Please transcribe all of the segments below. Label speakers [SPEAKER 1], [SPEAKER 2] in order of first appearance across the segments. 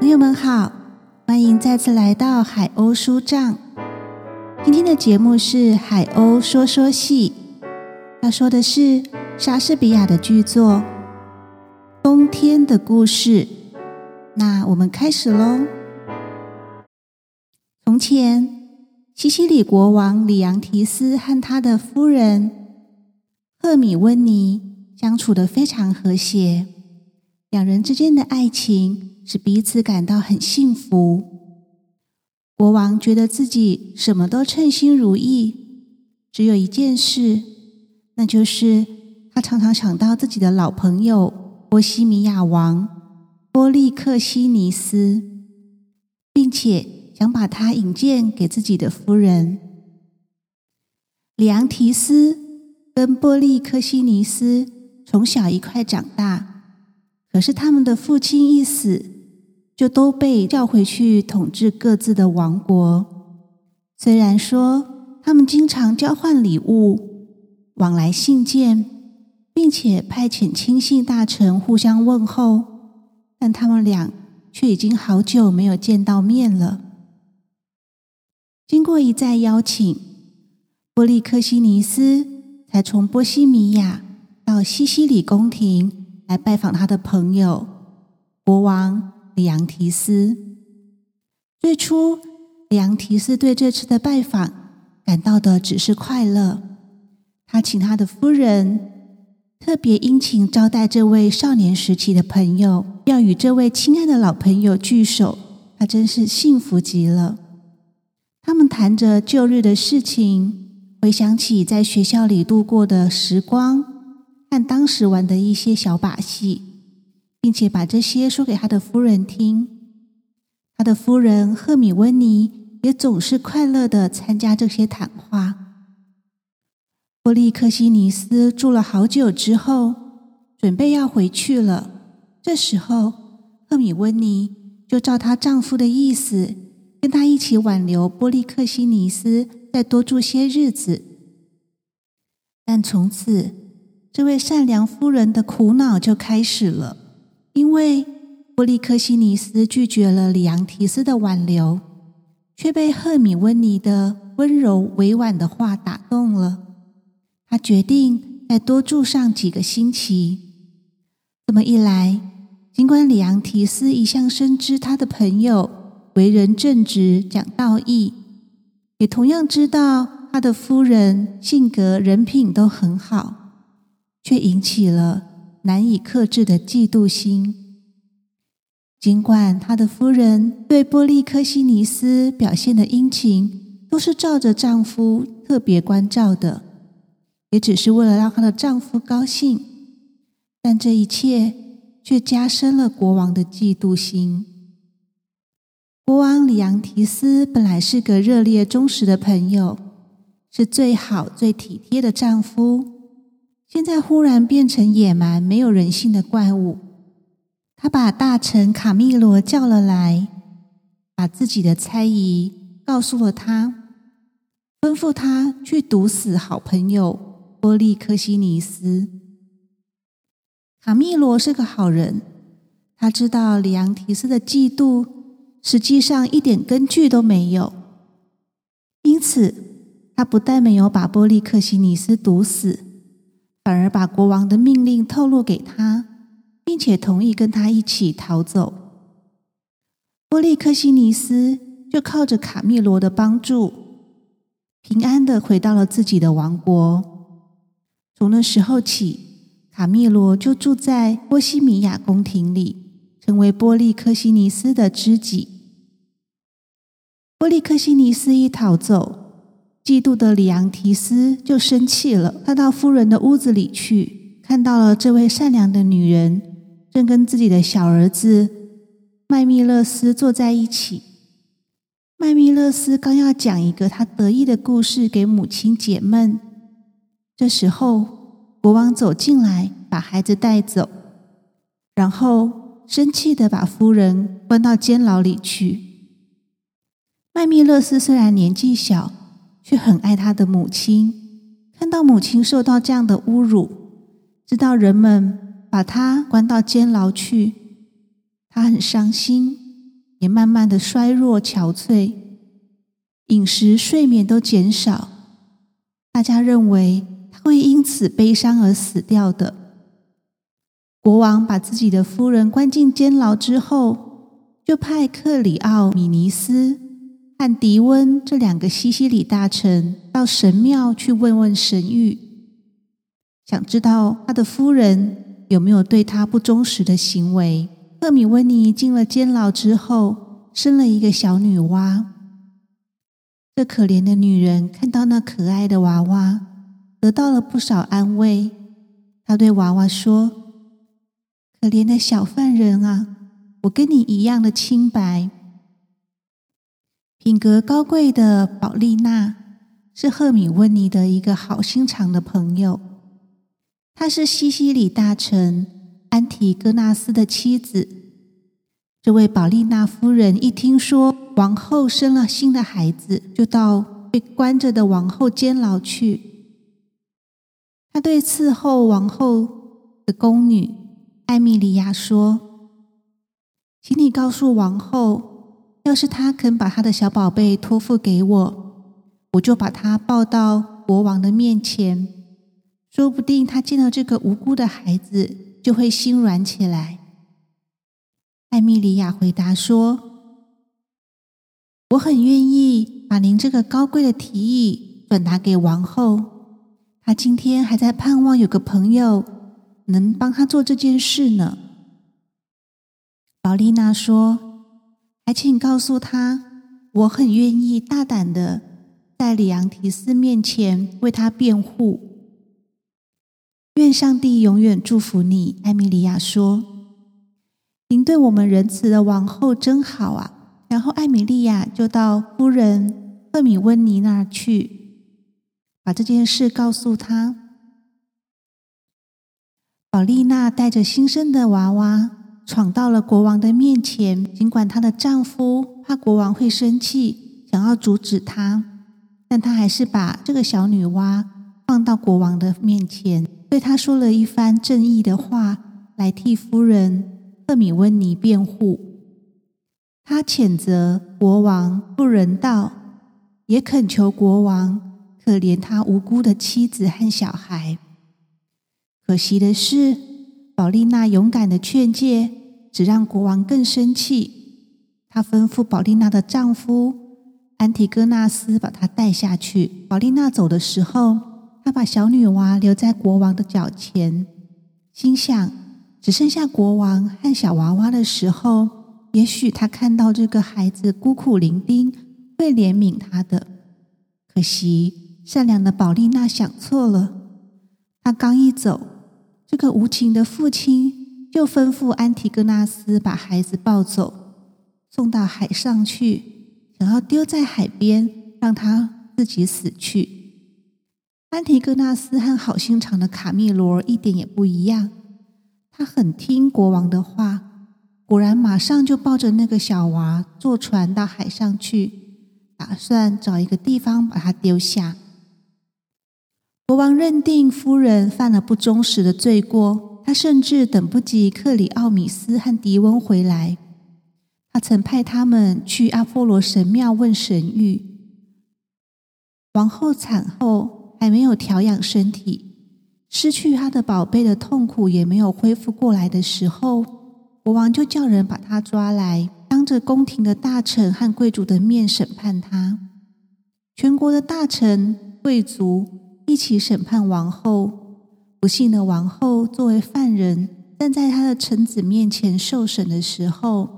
[SPEAKER 1] 朋友们好，欢迎再次来到海鸥书帐。今天的节目是《海鸥说说戏》，要说的是莎士比亚的剧作《冬天的故事》。那我们开始喽。从前，西西里国王里昂提斯和他的夫人赫米温尼相处的非常和谐，两人之间的爱情。使彼此感到很幸福。国王觉得自己什么都称心如意，只有一件事，那就是他常常想到自己的老朋友波西米亚王波利克西尼斯，并且想把他引荐给自己的夫人里昂提斯。跟波利克西尼斯从小一块长大，可是他们的父亲一死。就都被叫回去统治各自的王国。虽然说他们经常交换礼物、往来信件，并且派遣亲信大臣互相问候，但他们俩却已经好久没有见到面了。经过一再邀请，波利克西尼斯才从波西米亚到西西里宫廷来拜访他的朋友国王。里昂提斯最初，里昂提斯对这次的拜访感到的只是快乐。他请他的夫人特别殷勤招待这位少年时期的朋友，要与这位亲爱的老朋友聚首，他真是幸福极了。他们谈着旧日的事情，回想起在学校里度过的时光和当时玩的一些小把戏。并且把这些说给他的夫人听，他的夫人赫米温尼也总是快乐的参加这些谈话。波利克西尼斯住了好久之后，准备要回去了。这时候，赫米温尼就照她丈夫的意思，跟他一起挽留波利克西尼斯再多住些日子。但从此，这位善良夫人的苦恼就开始了。因为波利克西尼斯拒绝了里昂提斯的挽留，却被赫米温尼的温柔委婉的话打动了。他决定再多住上几个星期。这么一来，尽管里昂提斯一向深知他的朋友为人正直、讲道义，也同样知道他的夫人性格、人品都很好，却引起了。难以克制的嫉妒心。尽管他的夫人对波利克西尼斯表现的殷勤，都是照着丈夫特别关照的，也只是为了让她的丈夫高兴，但这一切却加深了国王的嫉妒心。国王里昂提斯本来是个热烈忠实的朋友，是最好最体贴的丈夫。现在忽然变成野蛮、没有人性的怪物。他把大臣卡密罗叫了来，把自己的猜疑告诉了他，吩咐他去毒死好朋友波利克西尼斯。卡密罗是个好人，他知道里昂提斯的嫉妒实际上一点根据都没有，因此他不但没有把波利克西尼斯毒死。反而把国王的命令透露给他，并且同意跟他一起逃走。波利克西尼斯就靠着卡密罗的帮助，平安的回到了自己的王国。从那时候起，卡密罗就住在波西米亚宫廷里，成为波利克西尼斯的知己。波利克西尼斯一逃走。嫉妒的里昂提斯就生气了，他到夫人的屋子里去，看到了这位善良的女人正跟自己的小儿子麦密勒斯坐在一起。麦密勒斯刚要讲一个他得意的故事给母亲解闷，这时候国王走进来，把孩子带走，然后生气的把夫人关到监牢里去。麦密勒斯虽然年纪小。却很爱他的母亲，看到母亲受到这样的侮辱，知道人们把他关到监牢去，他很伤心，也慢慢的衰弱憔悴，饮食、睡眠都减少。大家认为他会因此悲伤而死掉的。国王把自己的夫人关进监牢之后，就派克里奥米尼斯和迪温这两个西西里大臣到神庙去问问神谕，想知道他的夫人有没有对他不忠实的行为。赫米温尼进了监牢之后，生了一个小女娃。这可怜的女人看到那可爱的娃娃，得到了不少安慰。她对娃娃说：“可怜的小犯人啊，我跟你一样的清白。”品格高贵的宝丽娜是赫米温尼的一个好心肠的朋友。她是西西里大臣。安提戈纳斯的妻子，这位宝丽娜夫人一听说王后生了新的孩子，就到被关着的王后监牢去。她对伺候王后的宫女艾米莉亚说：“请你告诉王后，要是他肯把他的小宝贝托付给我，我就把他抱到国王的面前，说不定他见到这个无辜的孩子。”就会心软起来。艾米莉亚回答说：“我很愿意把您这个高贵的提议转达给王后。她今天还在盼望有个朋友能帮她做这件事呢。”宝丽娜说：“还请告诉他，我很愿意大胆的在里昂提斯面前为他辩护。”愿上帝永远祝福你，艾米莉亚说：“您对我们仁慈的王后真好啊。”然后艾米莉亚就到夫人赫米温尼那儿去，把这件事告诉她。宝丽娜带着新生的娃娃闯到了国王的面前，尽管她的丈夫怕国王会生气，想要阻止她，但她还是把这个小女娃放到国王的面前。对他说了一番正义的话，来替夫人赫米温尼辩护。她谴责国王不人道，也恳求国王可怜他无辜的妻子和小孩。可惜的是，宝丽娜勇敢的劝诫只让国王更生气。他吩咐宝丽娜的丈夫安提戈纳斯把她带下去。宝丽娜走的时候。他把小女娃留在国王的脚前，心想：只剩下国王和小娃娃的时候，也许他看到这个孩子孤苦伶仃，会怜悯他的。可惜，善良的宝丽娜想错了。她刚一走，这个无情的父亲就吩咐安提戈纳斯把孩子抱走，送到海上去，想要丢在海边，让他自己死去。安提戈纳斯和好心肠的卡密罗一点也不一样，他很听国王的话，果然马上就抱着那个小娃坐船到海上去，打算找一个地方把他丢下。国王认定夫人犯了不忠实的罪过，他甚至等不及克里奥米斯和迪翁回来，他曾派他们去阿波罗神庙问神谕。王后产后。还没有调养身体，失去他的宝贝的痛苦也没有恢复过来的时候，国王就叫人把他抓来，当着宫廷的大臣和贵族的面审判他。全国的大臣、贵族一起审判王后。不幸的王后作为犯人，站在他的臣子面前受审的时候，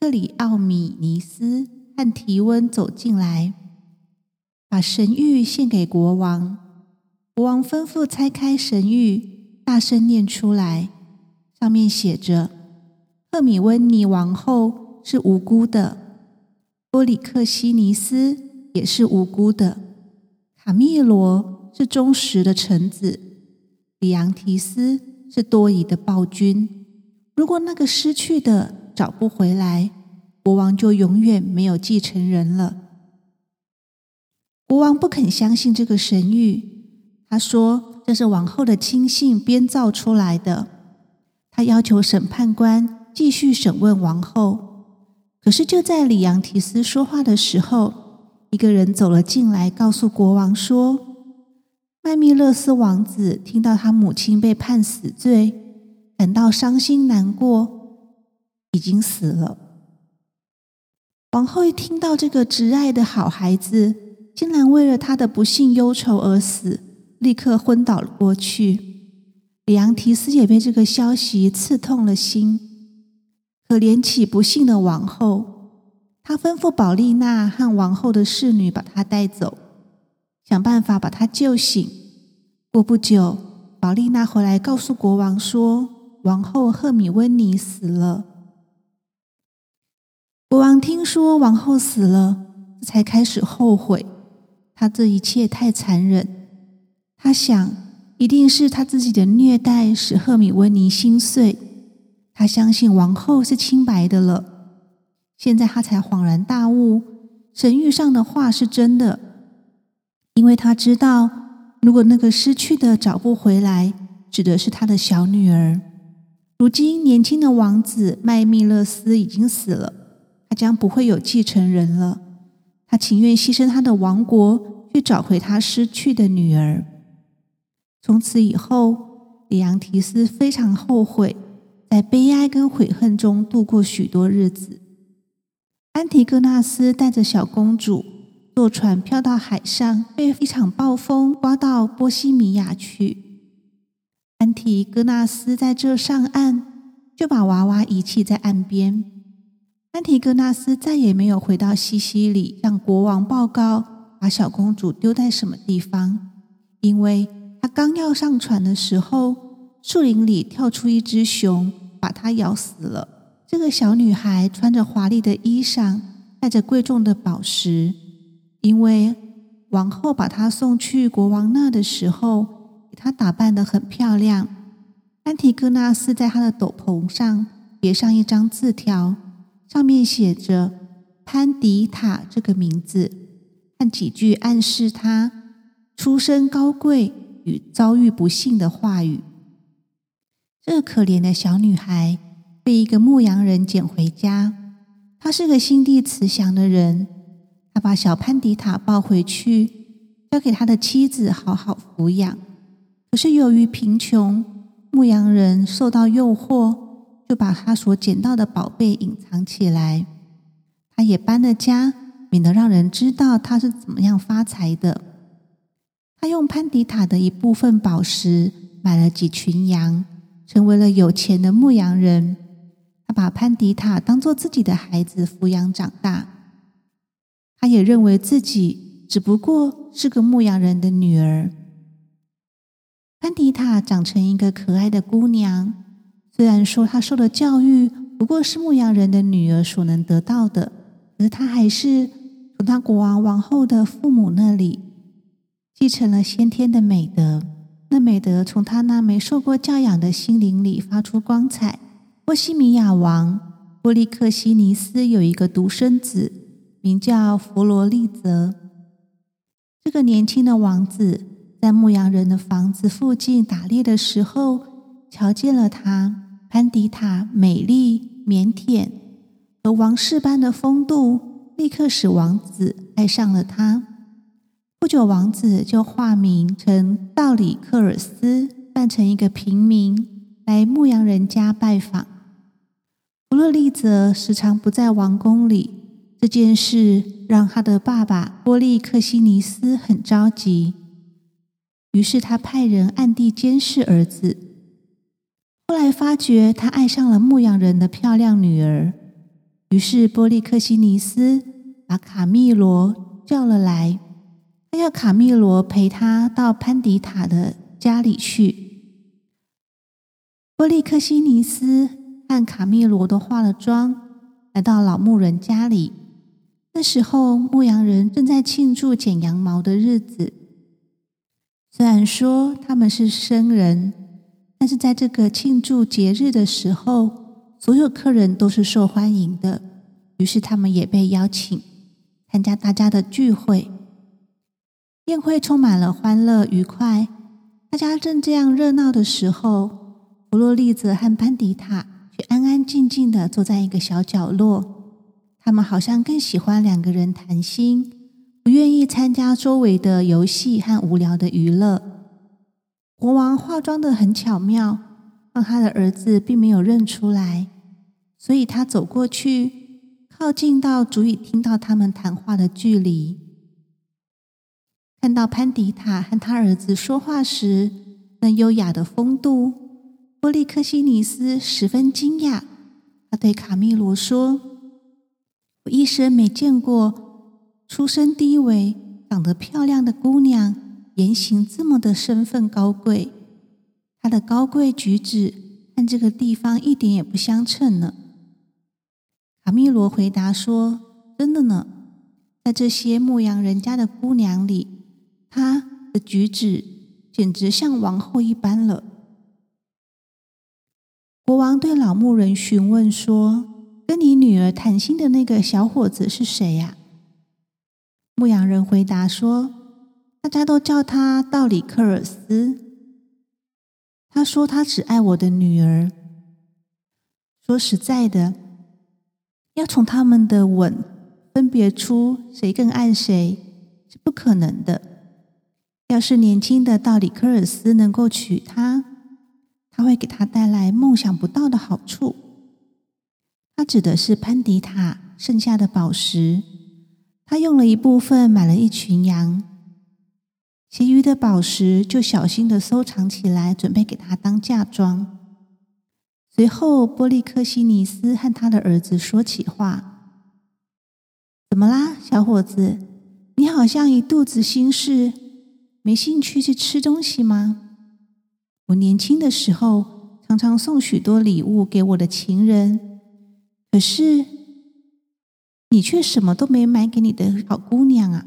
[SPEAKER 1] 克里奥米尼斯和提温走进来。把神谕献给国王，国王吩咐拆开神谕，大声念出来。上面写着：“赫米温尼王后是无辜的，波里克西尼斯也是无辜的，卡密罗是忠实的臣子，里昂提斯是多疑的暴君。如果那个失去的找不回来，国王就永远没有继承人了。”国王不肯相信这个神谕，他说这是王后的亲信编造出来的。他要求审判官继续审问王后，可是就在里昂提斯说话的时候，一个人走了进来，告诉国王说：“麦密勒斯王子听到他母亲被判死罪，感到伤心难过，已经死了。”王后一听到这个挚爱的好孩子竟然为了他的不幸忧愁而死，立刻昏倒了过去。里昂提斯也被这个消息刺痛了心。可怜起不幸的王后，他吩咐宝丽娜和王后的侍女把她带走，想办法把她救醒。过不久，宝丽娜回来告诉国王说，王后赫米温妮死了。国王听说王后死了，才开始后悔，他这一切太残忍。他想，一定是他自己的虐待使赫米温妮心碎。他相信王后是清白的了，现在他才恍然大悟，神谕上的话是真的，因为他知道，如果那个失去的找不回来，指的是他的小女儿。如今年轻的王子麦密勒斯已经死了，他将不会有继承人了。他情愿牺牲他的王国，去找回他失去的女儿。从此以后，里昂提斯非常后悔。在悲哀跟悔恨中度过许多日子。安提戈纳斯带着小公主坐船漂到海上，被一场暴风刮到波西米亚去。安提戈纳斯在这上岸，就把娃娃遗弃在岸边。安提戈纳斯再也没有回到西西里向国王报告把小公主丢在什么地方，因为他刚要上船的时候，树林里跳出一只熊。把她咬死了。这个小女孩穿着华丽的衣裳，带着贵重的宝石，因为王后把她送去国王那的时候，给她打扮的很漂亮。安提戈纳斯在她的斗篷上别上一张字条，上面写着“潘迪塔”这个名字，和几句暗示她出身高贵与遭遇不幸的话语。这可怜的小女孩被一个牧羊人捡回家。他是个心地慈祥的人，他把小潘迪塔抱回去，交给他的妻子好好抚养。可是由于贫穷，牧羊人受到诱惑，就把他所捡到的宝贝隐藏起来。他也搬了家，免得让人知道他是怎么样发财的。他用潘迪塔的一部分宝石买了几群羊。成为了有钱的牧羊人，把潘迪塔当做自己的孩子抚养长大。他也认为自己只不过是个牧羊人的女儿。潘迪塔长成一个可爱的姑娘，虽然说她受的教育不过是牧羊人的女儿所能得到的，可是她还是从她国王王后的父母那里继承了先天的美德。那美德从她那没受过教养的心灵里发出光彩。波西米亚王波利克西尼斯有一个独生子，名叫弗罗利泽。这个年轻的王子在牧羊人的房子附近打猎的时候，瞧见了他。潘迪塔美丽、腼腆和王室般的风度，立刻使王子爱上了他。不久，王子就化名成道里克尔斯，扮成一个平民来牧羊人家拜访。弗洛利泽时常不在王宫里，这件事让他的爸爸波利克西尼斯很着急。于是他派人暗地监视儿子。后来发觉他爱上了牧羊人的漂亮女儿，于是波利克西尼斯把卡密罗叫了来。他要卡密罗陪他到潘迪塔的家里去。波利克西尼斯和卡密罗都化了妆，来到老牧人家里。那时候，牧羊人正在庆祝剪羊毛的日子。虽然说他们是生人，但是在这个庆祝节日的时候，所有客人都是受欢迎的。于是，他们也被邀请参加大家的聚会。宴会充满了欢乐愉快，大家正这样热闹的时候，弗洛利泽和潘迪塔却安安静静的坐在一个小角落。他们好像更喜欢两个人谈心，不愿意参加周围的游戏和无聊的娱乐。国王化妆的很巧妙，让他的儿子并没有认出来，所以他走过去，靠近到足以听到他们谈话的距离。看到潘迪塔和他儿子说话时那优雅的风度，波利克西尼斯十分惊讶。他对卡米罗说：“我一生没见过出身低微、长得漂亮的姑娘，言行这么的身份高贵。她的高贵举止和这个地方一点也不相称呢。”卡米罗回答说：“真的呢，在这些牧羊人家的姑娘里。”她的举止简直像王后一般了。国王对老牧人询问说：“跟你女儿谈心的那个小伙子是谁呀？”牧羊人回答说：“大家都叫他道里克尔斯。他说他只爱我的女儿。说实在的，要从他们的吻分别出谁更爱谁是不可能的。”要是年轻的道里克尔斯能够娶她，会给他带来梦想不到的好处。他指的是潘迪塔剩下的宝石，他用了一部分买了一群羊，其余的宝石就小心的收藏起来，准备给他当嫁妆。随后，波利克西尼斯和他的儿子说起话：“怎么啦，小伙子？你好像一肚子心事。”没兴趣去吃东西吗？我年轻的时候常常送许多礼物给我的情人，可是你却什么都没买给你的好姑娘啊！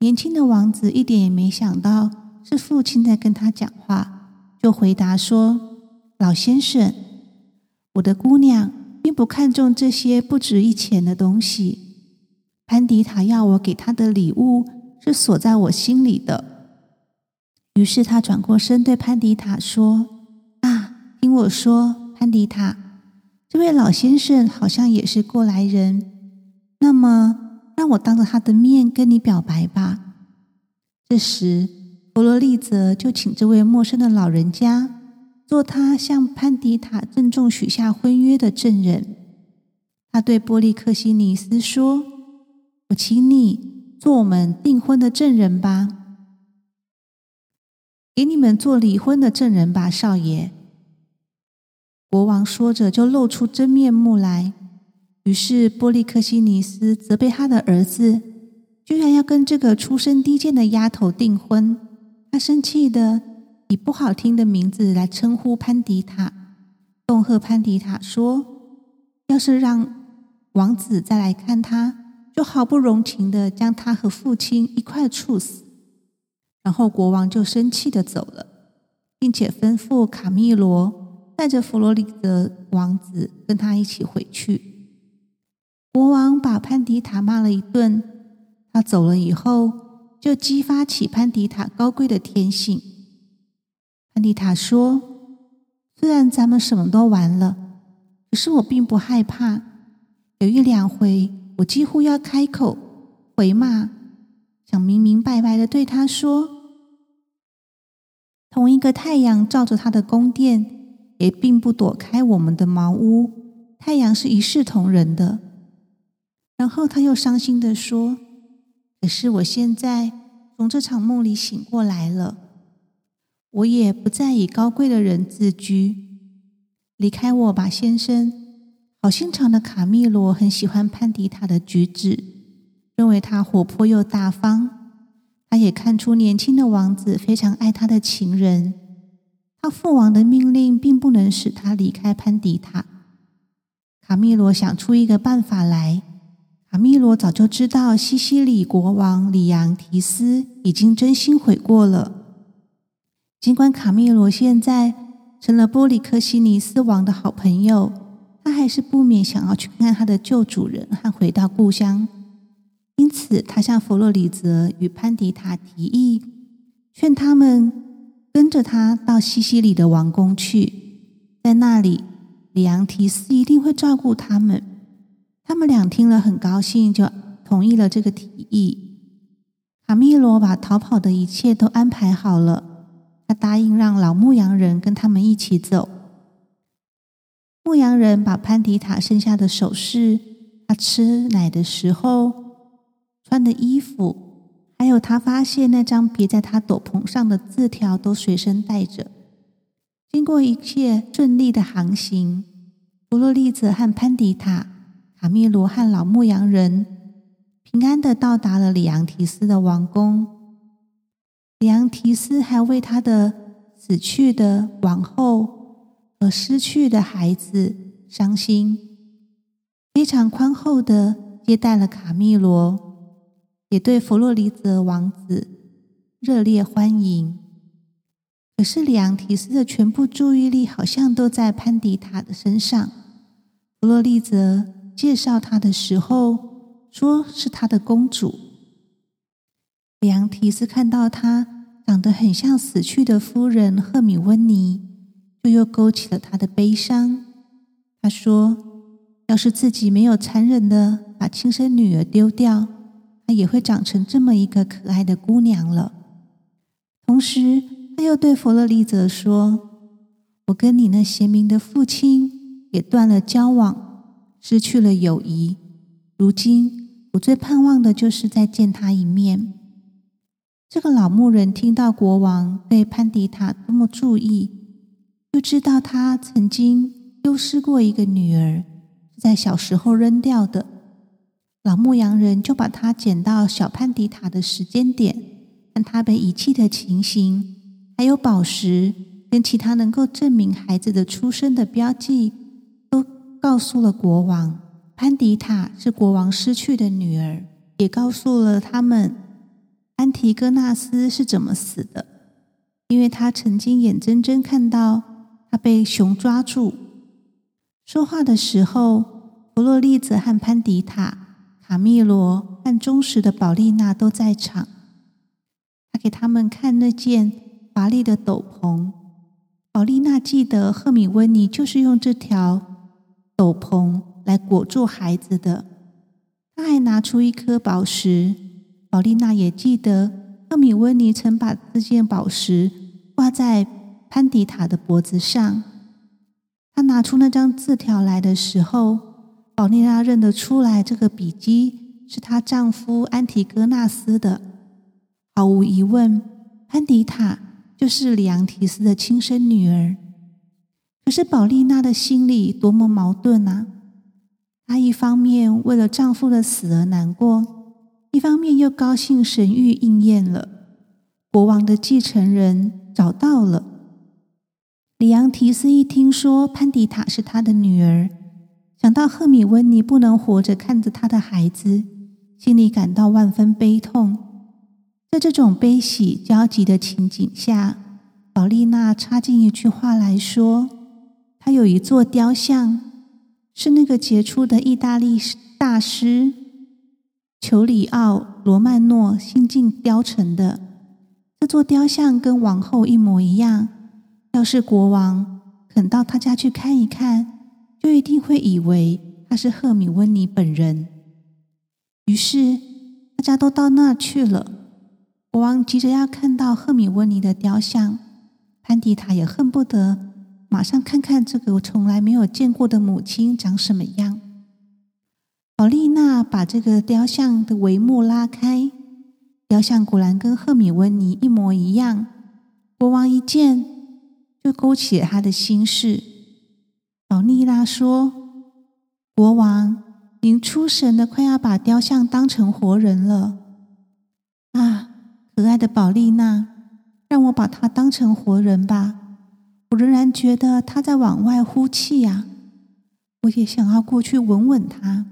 [SPEAKER 1] 年轻的王子一点也没想到是父亲在跟他讲话，就回答说：“老先生，我的姑娘并不看重这些不值一钱的东西。潘迪塔要我给她的礼物。”是锁在我心里的。于是他转过身对潘迪塔说：“啊，听我说，潘迪塔，这位老先生好像也是过来人。那么，让我当着他的面跟你表白吧。”这时，弗罗利泽就请这位陌生的老人家做他向潘迪塔郑重许下婚约的证人。他对波利克西尼斯说：“我请你。”做我们订婚的证人吧，给你们做离婚的证人吧，少爷。国王说着，就露出真面目来。于是波利克西尼斯责备他的儿子，居然要跟这个出身低贱的丫头订婚。他生气的以不好听的名字来称呼潘迪塔，恫吓潘迪塔说：“要是让王子再来看他。”就毫不容情的将他和父亲一块处死，然后国王就生气的走了，并且吩咐卡密罗带着弗罗里德王子跟他一起回去。国王把潘迪塔骂了一顿，他走了以后，就激发起潘迪塔高贵的天性。潘迪塔说：“虽然咱们什么都完了，可是我并不害怕。有一两回。”我几乎要开口回骂，想明明白白的对他说：“同一个太阳照着他的宫殿，也并不躲开我们的茅屋。太阳是一视同仁的。”然后他又伤心的说：“可是我现在从这场梦里醒过来了，我也不再以高贵的人自居。离开我吧，先生。”好心肠的卡密罗很喜欢潘迪塔的举止，认为他活泼又大方。他也看出年轻的王子非常爱他的情人。他父王的命令并不能使他离开潘迪塔。卡密罗想出一个办法来。卡密罗早就知道西西里国王里昂提斯已经真心悔过了。尽管卡密罗现在成了波里克西尼斯王的好朋友。他还是不免想要去看他的旧主人和回到故乡，因此他向弗洛里泽与潘迪塔提议，劝他们跟着他到西西里的王宫去，在那里里昂提斯一定会照顾他们。他们俩听了很高兴，就同意了这个提议。卡密罗把逃跑的一切都安排好了，他答应让老牧羊人跟他们一起走。牧羊人把潘迪塔剩下的首饰、他吃奶的时候穿的衣服，还有他发现那张别在他斗篷上的字条都随身带着。经过一切顺利的航行，弗洛利泽和潘迪塔。卡密罗和老牧羊人平安的到达了里昂提斯的王宫。里昂提斯还为他的死去的王后和失去的孩子伤心，非常宽厚的接待了卡密罗，也对弗洛里泽王子热烈欢迎。可是里昂提斯的全部注意力好像都在潘迪塔的身上，弗洛里泽。介绍她的时候，说是他的公主。里昂提斯看到她长得很像死去的夫人赫米温妮，就又勾起了他的悲伤。他说：“要是自己没有残忍的把亲生女儿丢掉，她也会长成这么一个可爱的姑娘了。”同时，他又对弗洛利泽说：“我跟你那贤明的父亲也断了交往。”失去了友谊，如今我最盼望的就是再见他一面。这个老牧人听到国王对潘迪塔多么注意，就知道他曾经丢失过一个女儿，在小时候扔掉的。老牧羊人就把他捡到小潘迪塔的时间点，和他被遗弃的情形，还有宝石跟其他能够证明孩子的出生的标记。都告诉了国王，潘迪塔是国王失去的女儿，也告诉了他们安提戈纳斯是怎么死的，因为他曾经眼睁睁看到他被熊抓住。说话的时候，弗洛利泽和潘迪塔、卡密罗和忠实的宝丽娜都在场。他给他们看那件华丽的斗篷。宝丽娜记得赫米温尼就是用这条。斗篷来裹住孩子的，他还拿出一颗宝石。宝丽娜也记得赫米温尼曾把这件宝石挂在潘迪塔的脖子上。他拿出那张字条来的时候，宝丽娜认得出来，这个笔迹是她丈夫安提戈纳斯的。毫无疑问，潘迪塔就是里昂提斯的亲生女儿。可是宝丽娜的心里多么矛盾啊！她一方面为了丈夫的死而难过，一方面又高兴神谕应验了，国王的继承人找到了。里昂提斯一听说潘迪塔是他的女儿，想到赫米温尼不能活着看着他的孩子，心里感到万分悲痛。在这种悲喜交集的情景下，宝丽娜插进一句话来说。她有一座雕像，是那个杰出的意大利大师裘里奥·罗曼诺新近雕成的。这座雕像跟王后一模一样。要是国王肯到他家去看一看，就一定会以为他是赫米温尼本人。于是大家都到那去了。国王急着要看到赫米温尼的雕像，潘迪塔也恨不得。马上看看这个我从来没有见过的母亲长什么样。宝丽娜把这个雕像的帷幕拉开，雕像果然跟赫米温尼一模一样。国王一见就勾起了他的心事。宝丽娜说：“国王，您出神的快要把雕像当成活人了。”啊，可爱的宝丽娜，让我把它当成活人吧。我仍然觉得他在往外呼气呀，我也想要过去吻吻他。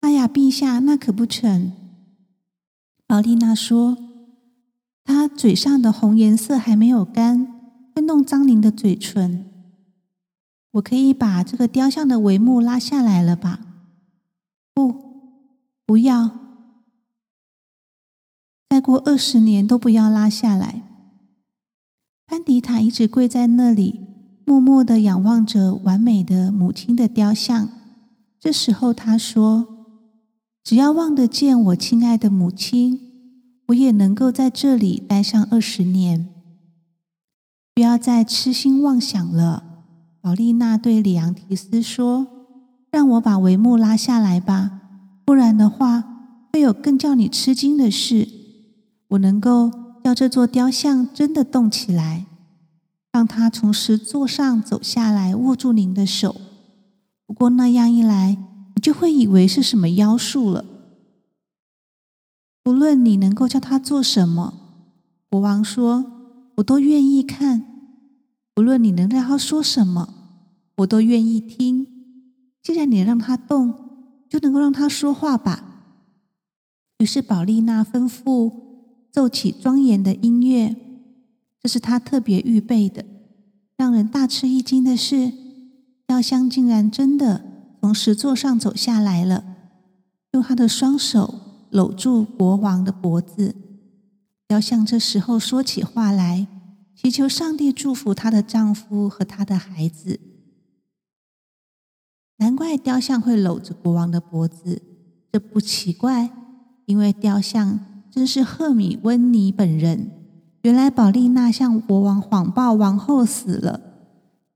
[SPEAKER 1] 哎呀，陛下，那可不成。宝丽娜说：“她嘴上的红颜色还没有干，会弄脏您的嘴唇。我可以把这个雕像的帷幕拉下来了吧？”不，不要，再过二十年都不要拉下来。潘迪塔一直跪在那里，默默的仰望着完美的母亲的雕像。这时候，他说：“只要望得见我亲爱的母亲，我也能够在这里待上二十年。不要再痴心妄想了。”宝丽娜对里昂提斯说：“让我把帷幕拉下来吧，不然的话，会有更叫你吃惊的事。我能够叫这座雕像真的动起来。”让他从石座上走下来，握住您的手。不过那样一来，你就会以为是什么妖术了。不论你能够叫他做什么，国王说，我都愿意看。无论你能让他说什么，我都愿意听。既然你让他动，就能够让他说话吧。于是宝丽娜吩咐奏起庄严的音乐。这是她特别预备的。让人大吃一惊的是，雕像竟然真的从石座上走下来了，用他的双手搂住国王的脖子。雕像这时候说起话来，祈求上帝祝福她的丈夫和她的孩子。难怪雕像会搂着国王的脖子，这不奇怪，因为雕像正是赫米温尼本人。原来宝丽娜向国王谎报王后死了，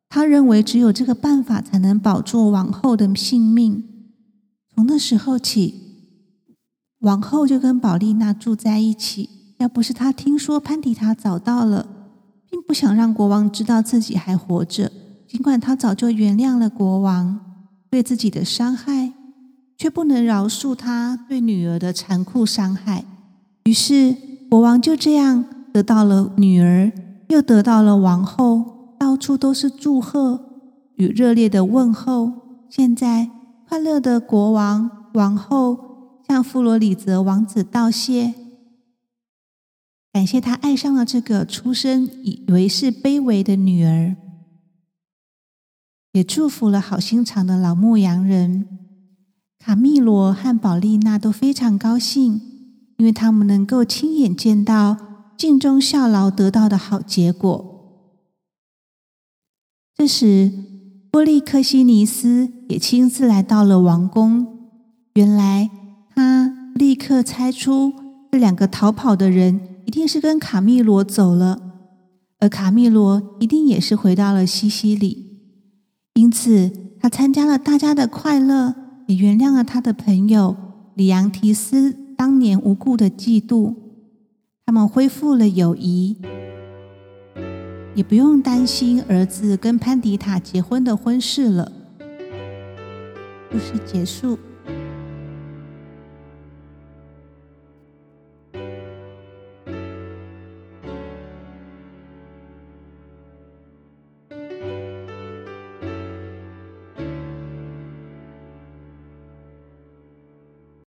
[SPEAKER 1] 他认为只有这个办法才能保住王后的性命。从那时候起，王后就跟宝丽娜住在一起。要不是她听说潘迪塔找到了，并不想让国王知道自己还活着，尽管他早就原谅了国王对自己的伤害，却不能饶恕他对女儿的残酷伤害。于是国王就这样。得到了女儿，又得到了王后，到处都是祝贺与热烈的问候。现在，快乐的国王、王后向弗罗里泽王子道谢，感谢他爱上了这个出生以为是卑微的女儿，也祝福了好心肠的老牧羊人卡密罗和宝丽娜都非常高兴，因为他们能够亲眼见到。尽忠效劳得到的好结果。这时，波利克西尼斯也亲自来到了王宫。原来，他立刻猜出这两个逃跑的人一定是跟卡密罗走了，而卡密罗一定也是回到了西西里。因此，他参加了大家的快乐，也原谅了他的朋友里昂提斯当年无故的嫉妒。他们恢复了友谊，也不用担心儿子跟潘迪塔结婚的婚事了。故事结束。